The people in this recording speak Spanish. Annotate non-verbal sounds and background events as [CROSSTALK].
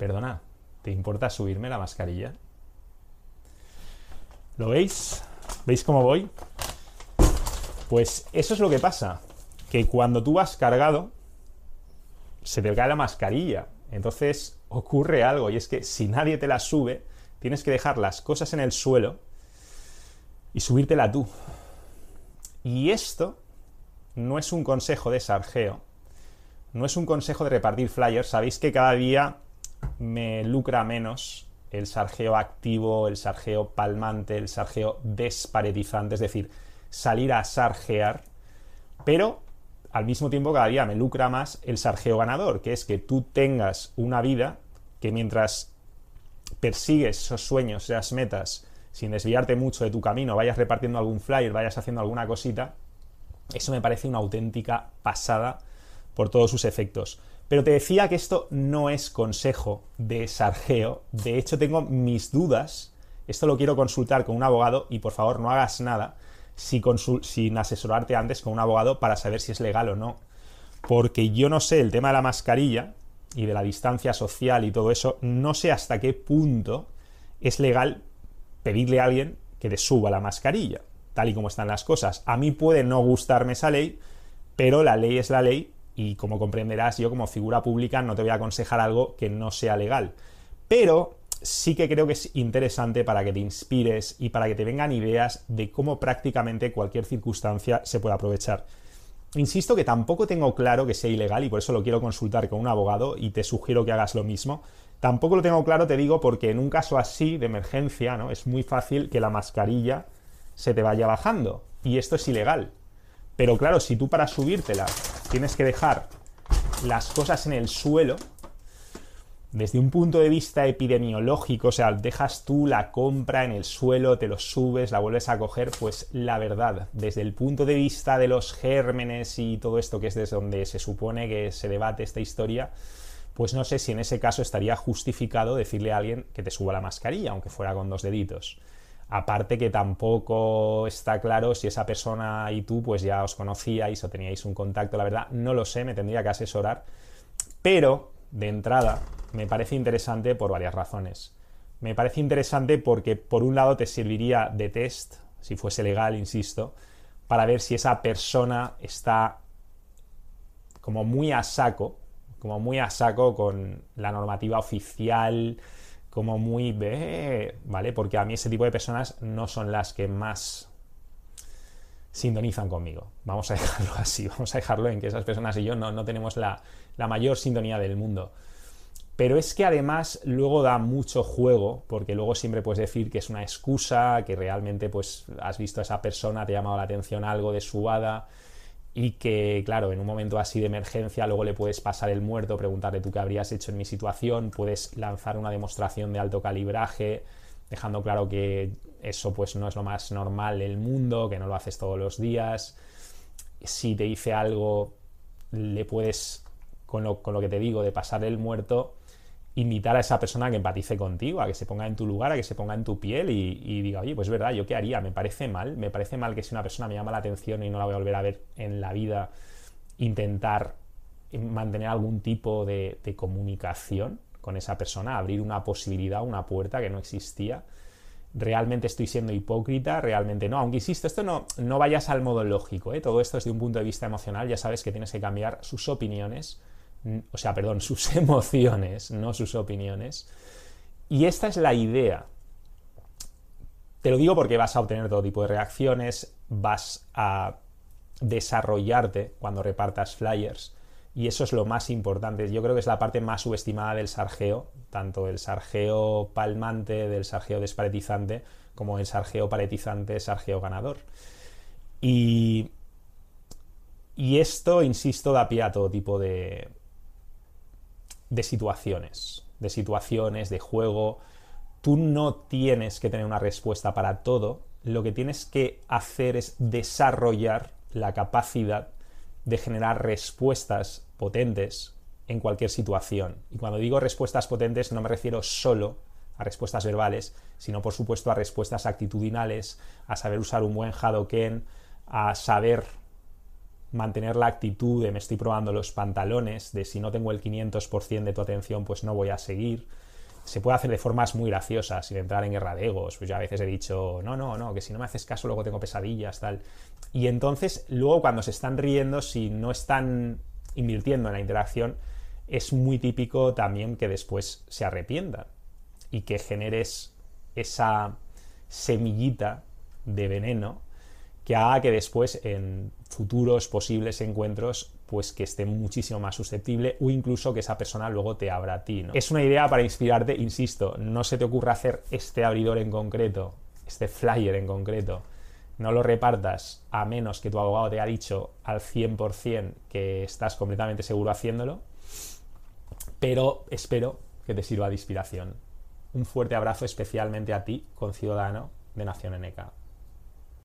perdona, ¿te importa subirme la mascarilla? ¿Lo veis? ¿Veis cómo voy? Pues eso es lo que pasa, que cuando tú vas cargado, se te cae la mascarilla. Entonces ocurre algo, y es que si nadie te la sube, tienes que dejar las cosas en el suelo y subírtela tú. Y esto no es un consejo de sargeo, no es un consejo de repartir flyers. Sabéis que cada día me lucra menos el sargeo activo, el sargeo palmante, el sargeo desparetizante, es decir, salir a sargear, pero al mismo tiempo cada día me lucra más el sargeo ganador, que es que tú tengas una vida que mientras persigues esos sueños, esas metas, sin desviarte mucho de tu camino, vayas repartiendo algún flyer, vayas haciendo alguna cosita, eso me parece una auténtica pasada por todos sus efectos. Pero te decía que esto no es consejo de sargeo, de hecho tengo mis dudas, esto lo quiero consultar con un abogado y por favor no hagas nada sin asesorarte antes con un abogado para saber si es legal o no. Porque yo no sé el tema de la mascarilla y de la distancia social y todo eso, no sé hasta qué punto es legal pedirle a alguien que te suba la mascarilla, tal y como están las cosas. A mí puede no gustarme esa ley, pero la ley es la ley y como comprenderás, yo como figura pública no te voy a aconsejar algo que no sea legal. Pero sí que creo que es interesante para que te inspires y para que te vengan ideas de cómo prácticamente cualquier circunstancia se puede aprovechar. Insisto que tampoco tengo claro que sea ilegal y por eso lo quiero consultar con un abogado y te sugiero que hagas lo mismo. Tampoco lo tengo claro, te digo, porque en un caso así de emergencia, ¿no? Es muy fácil que la mascarilla se te vaya bajando y esto es ilegal. Pero claro, si tú para subírtela tienes que dejar las cosas en el suelo, desde un punto de vista epidemiológico, o sea, dejas tú la compra en el suelo, te lo subes, la vuelves a coger, pues la verdad, desde el punto de vista de los gérmenes y todo esto, que es desde donde se supone que se debate esta historia, pues no sé si en ese caso estaría justificado decirle a alguien que te suba la mascarilla, aunque fuera con dos deditos. Aparte que tampoco está claro si esa persona y tú pues ya os conocíais o teníais un contacto, la verdad no lo sé, me tendría que asesorar, pero de entrada me parece interesante por varias razones. Me parece interesante porque por un lado te serviría de test, si fuese legal, insisto, para ver si esa persona está como muy a saco, como muy a saco con la normativa oficial, como muy... ¿Vale? Porque a mí ese tipo de personas no son las que más sintonizan conmigo. Vamos a [LAUGHS] dejarlo así, vamos a dejarlo en que esas personas y yo no, no tenemos la, la mayor sintonía del mundo. Pero es que además luego da mucho juego, porque luego siempre puedes decir que es una excusa, que realmente pues has visto a esa persona, te ha llamado la atención algo de su hada, y que, claro, en un momento así de emergencia luego le puedes pasar el muerto, preguntarle tú qué habrías hecho en mi situación, puedes lanzar una demostración de alto calibraje, dejando claro que eso pues no es lo más normal del mundo, que no lo haces todos los días. Si te dice algo, le puedes, con lo, con lo que te digo, de pasar el muerto, invitar a esa persona que empatice contigo, a que se ponga en tu lugar, a que se ponga en tu piel y, diga, oye, pues es verdad, ¿yo qué haría? Me parece mal, me parece mal que si una persona me llama la atención y no la voy a volver a ver en la vida, intentar mantener algún tipo de, comunicación con esa persona, abrir una posibilidad, una puerta que no existía. Realmente estoy siendo hipócrita, realmente no. Aunque insisto, esto no, no vayas al modo lógico, ¿eh? todo esto es de un punto de vista emocional, ya sabes que tienes que cambiar sus opiniones o sea, perdón, [LAUGHS] sus emociones, no sus opiniones. Y esta es la idea. Te lo digo porque vas a obtener todo tipo de reacciones, vas a desarrollarte cuando repartas flyers. Y eso es lo más importante. Yo creo que es la parte más subestimada del sargeo, tanto el sargeo palmante, del sargeo despaletizante, como el sargeo paletizante, sargeo ganador. Y, y esto, insisto, da pie a todo tipo de, de situaciones, de situaciones, de juego. Tú no tienes que tener una respuesta para todo, lo que tienes que hacer es desarrollar la capacidad de generar respuestas potentes en cualquier situación. Y cuando digo respuestas potentes no me refiero solo a respuestas verbales, sino por supuesto a respuestas actitudinales, a saber usar un buen Hadoken, a saber mantener la actitud de me estoy probando los pantalones, de si no tengo el 500% de tu atención, pues no voy a seguir. Se puede hacer de formas muy graciosas, sin entrar en guerra de egos. Pues yo a veces he dicho, no, no, no, que si no me haces caso luego tengo pesadillas, tal. Y entonces, luego cuando se están riendo, si no están invirtiendo en la interacción, es muy típico también que después se arrepientan y que generes esa semillita de veneno que haga que después en futuros posibles encuentros pues que esté muchísimo más susceptible o incluso que esa persona luego te abra a ti. ¿no? Es una idea para inspirarte, insisto, no se te ocurra hacer este abridor en concreto, este flyer en concreto, no lo repartas a menos que tu abogado te haya dicho al 100% que estás completamente seguro haciéndolo, pero espero que te sirva de inspiración. Un fuerte abrazo especialmente a ti, con ciudadano de Nación NK.